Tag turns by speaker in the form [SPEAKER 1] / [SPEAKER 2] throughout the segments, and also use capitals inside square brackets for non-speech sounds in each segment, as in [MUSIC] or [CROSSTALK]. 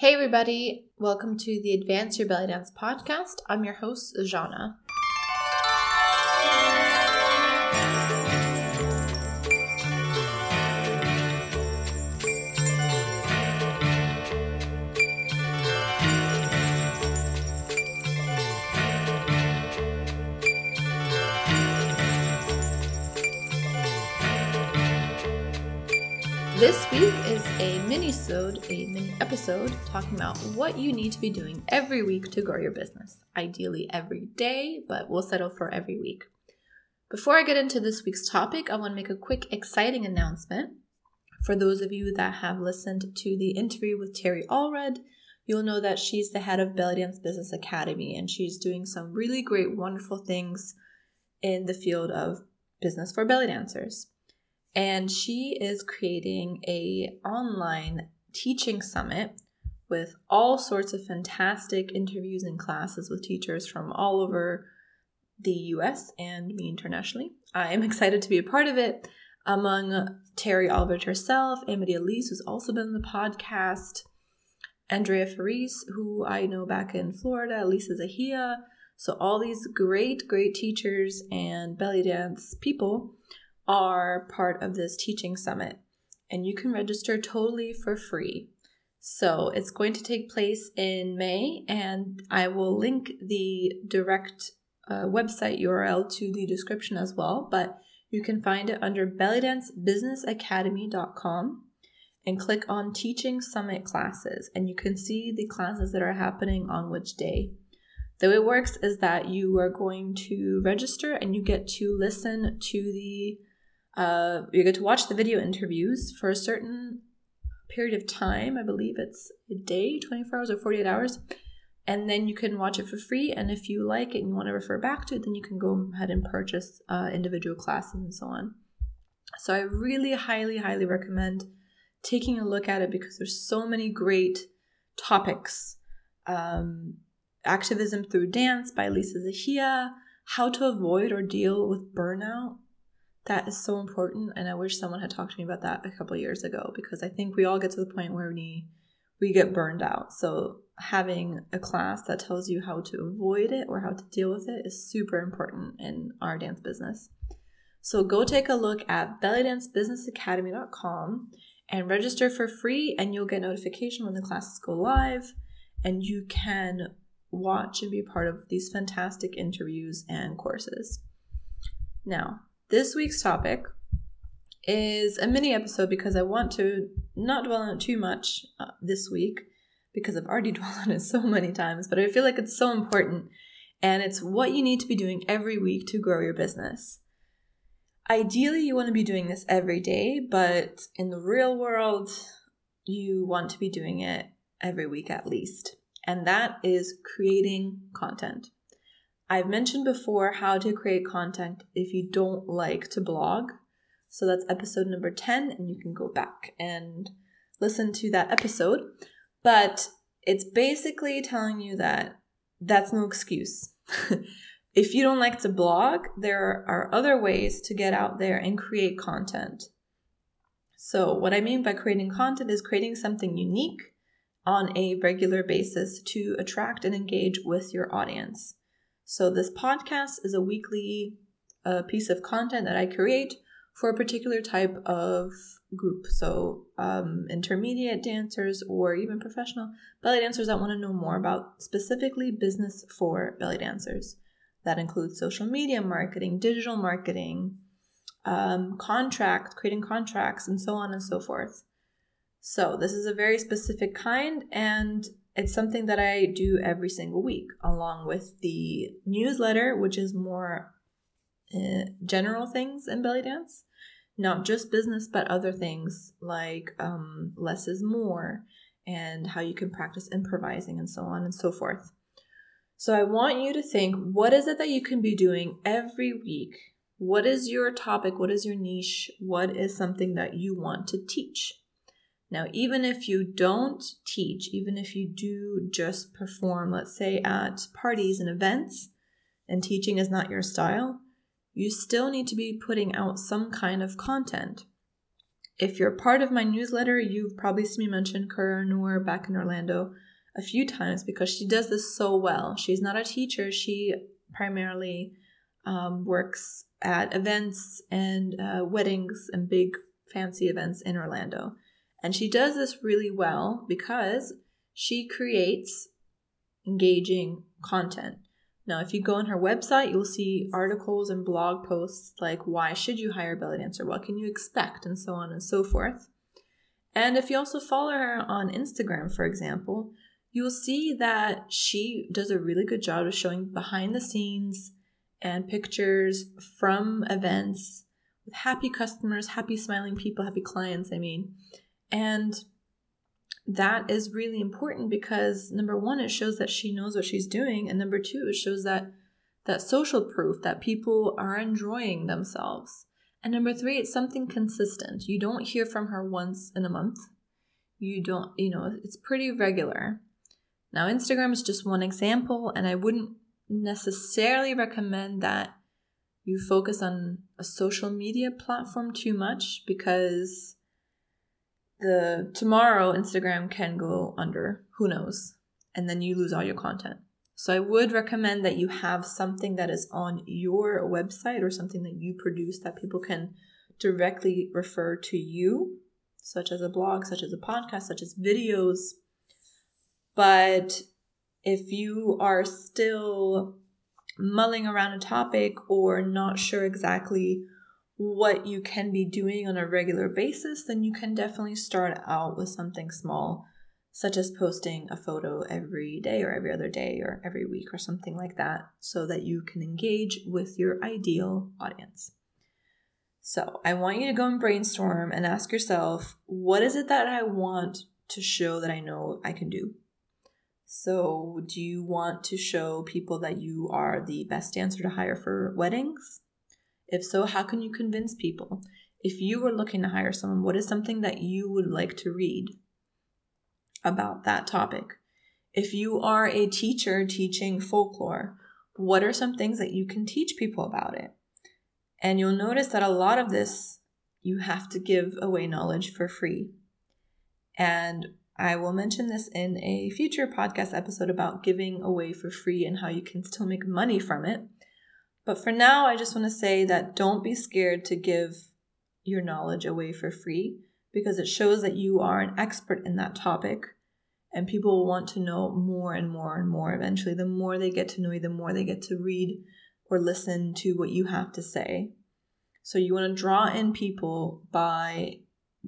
[SPEAKER 1] Hey, everybody. Welcome to the Advance Your Belly Dance podcast. I'm your host, Jana. This week is a mini-sode, a mini episode talking about what you need to be doing every week to grow your business. Ideally every day, but we'll settle for every week. Before I get into this week's topic, I want to make a quick exciting announcement. For those of you that have listened to the interview with Terry Allred, you'll know that she's the head of Belly Dance Business Academy and she's doing some really great, wonderful things in the field of business for belly dancers and she is creating a online teaching summit with all sorts of fantastic interviews and classes with teachers from all over the US and me internationally. I am [LAUGHS] excited to be a part of it. Among Terry Allred herself, Amity Elise, who's also been on the podcast, Andrea Faris, who I know back in Florida, Lisa Zahia. So, all these great, great teachers and belly dance people are part of this teaching summit, and you can register totally for free. So it's going to take place in May, and I will link the direct uh, website URL to the description as well. But you can find it under bellydancebusinessacademy.com and click on Teaching Summit classes, and you can see the classes that are happening on which day. The way it works is that you are going to register and you get to listen to the uh, you get to watch the video interviews for a certain period of time. I believe it's a day, 24 hours or 48 hours. And then you can watch it for free. And if you like it and you want to refer back to it, then you can go ahead and purchase uh, individual classes and so on. So I really highly, highly recommend taking a look at it because there's so many great topics. Um, Activism Through Dance by Lisa Zahia, How to Avoid or Deal with Burnout that is so important and i wish someone had talked to me about that a couple years ago because i think we all get to the point where we we get burned out. So having a class that tells you how to avoid it or how to deal with it is super important in our dance business. So go take a look at bellydancebusinessacademy.com and register for free and you'll get notification when the classes go live and you can watch and be part of these fantastic interviews and courses. Now this week's topic is a mini episode because I want to not dwell on it too much uh, this week because I've already [LAUGHS] dwelled on it so many times, but I feel like it's so important and it's what you need to be doing every week to grow your business. Ideally, you want to be doing this every day, but in the real world, you want to be doing it every week at least. And that is creating content. I've mentioned before how to create content if you don't like to blog. So that's episode number 10, and you can go back and listen to that episode. But it's basically telling you that that's no excuse. [LAUGHS] if you don't like to blog, there are other ways to get out there and create content. So, what I mean by creating content is creating something unique on a regular basis to attract and engage with your audience. So, this podcast is a weekly uh, piece of content that I create for a particular type of group. So, um, intermediate dancers or even professional belly dancers that want to know more about specifically business for belly dancers. That includes social media marketing, digital marketing, um, contract, creating contracts, and so on and so forth. So, this is a very specific kind, and it's something that I do every single week, along with the newsletter, which is more uh, general things in belly dance, not just business, but other things like um, less is more and how you can practice improvising and so on and so forth. So I want you to think what is it that you can be doing every week? What is your topic? What is your niche? What is something that you want to teach? Now, even if you don't teach, even if you do just perform, let's say at parties and events, and teaching is not your style, you still need to be putting out some kind of content. if you're part of my newsletter, you've probably seen me mention Kara Noor back in Orlando a few times because she does this so well. She's not a teacher, she primarily um, works at events and uh, weddings and big fancy events in Orlando. And she does this really well because she creates engaging content. Now, if you go on her website, you'll see articles and blog posts like why should you hire a belly dancer? What can you expect? And so on and so forth. And if you also follow her on Instagram, for example, you'll see that she does a really good job of showing behind the scenes and pictures from events with happy customers, happy smiling people, happy clients, I mean. And that is really important because number one, it shows that she knows what she's doing, and number two, it shows that that social proof that people are enjoying themselves. And number three, it's something consistent. You don't hear from her once in a month. You don't, you know, it's pretty regular. Now, Instagram is just one example, and I wouldn't necessarily recommend that you focus on a social media platform too much because the tomorrow Instagram can go under, who knows, and then you lose all your content. So I would recommend that you have something that is on your website or something that you produce that people can directly refer to you, such as a blog, such as a podcast, such as videos. But if you are still mulling around a topic or not sure exactly what you can be doing on a regular basis, then you can definitely start out with something small, such as posting a photo every day or every other day or every week or something like that, so that you can engage with your ideal audience. So, I want you to go and brainstorm and ask yourself what is it that I want to show that I know I can do? So, do you want to show people that you are the best dancer to hire for weddings? If so, how can you convince people? If you were looking to hire someone, what is something that you would like to read about that topic? If you are a teacher teaching folklore, what are some things that you can teach people about it? And you'll notice that a lot of this you have to give away knowledge for free. And I will mention this in a future podcast episode about giving away for free and how you can still make money from it. But for now, I just want to say that don't be scared to give your knowledge away for free because it shows that you are an expert in that topic and people will want to know more and more and more eventually. The more they get to know you, the more they get to read or listen to what you have to say. So you want to draw in people by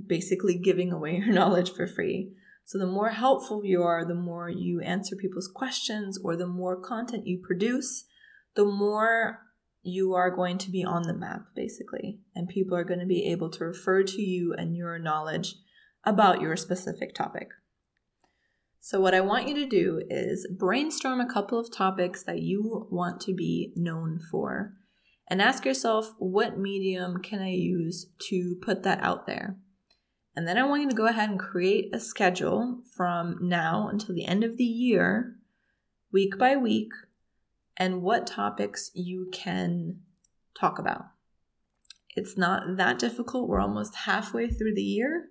[SPEAKER 1] basically giving away your [LAUGHS] knowledge for free. So the more helpful you are, the more you answer people's questions or the more content you produce, the more you are going to be on the map, basically. And people are going to be able to refer to you and your knowledge about your specific topic. So, what I want you to do is brainstorm a couple of topics that you want to be known for and ask yourself, what medium can I use to put that out there? And then I want you to go ahead and create a schedule from now until the end of the year, week by week, and what topics you can talk about. It's not that difficult. We're almost halfway through the year.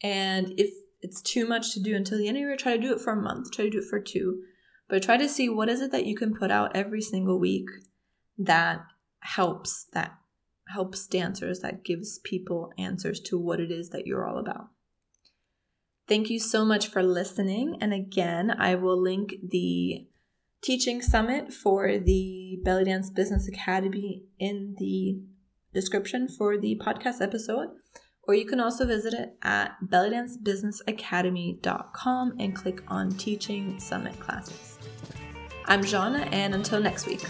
[SPEAKER 1] And if it's too much to do until the end of the year, try to do it for a month, try to do it for two. But try to see what is it that you can put out every single week that helps that helps dancers that gives people answers to what it is that you're all about. Thank you so much for listening. And again, I will link the teaching summit for the Belly Dance Business Academy in the description for the podcast episode. Or you can also visit it at bellydancebusinessacademy.com and click on Teaching Summit Classes. I'm Jana, and until next week.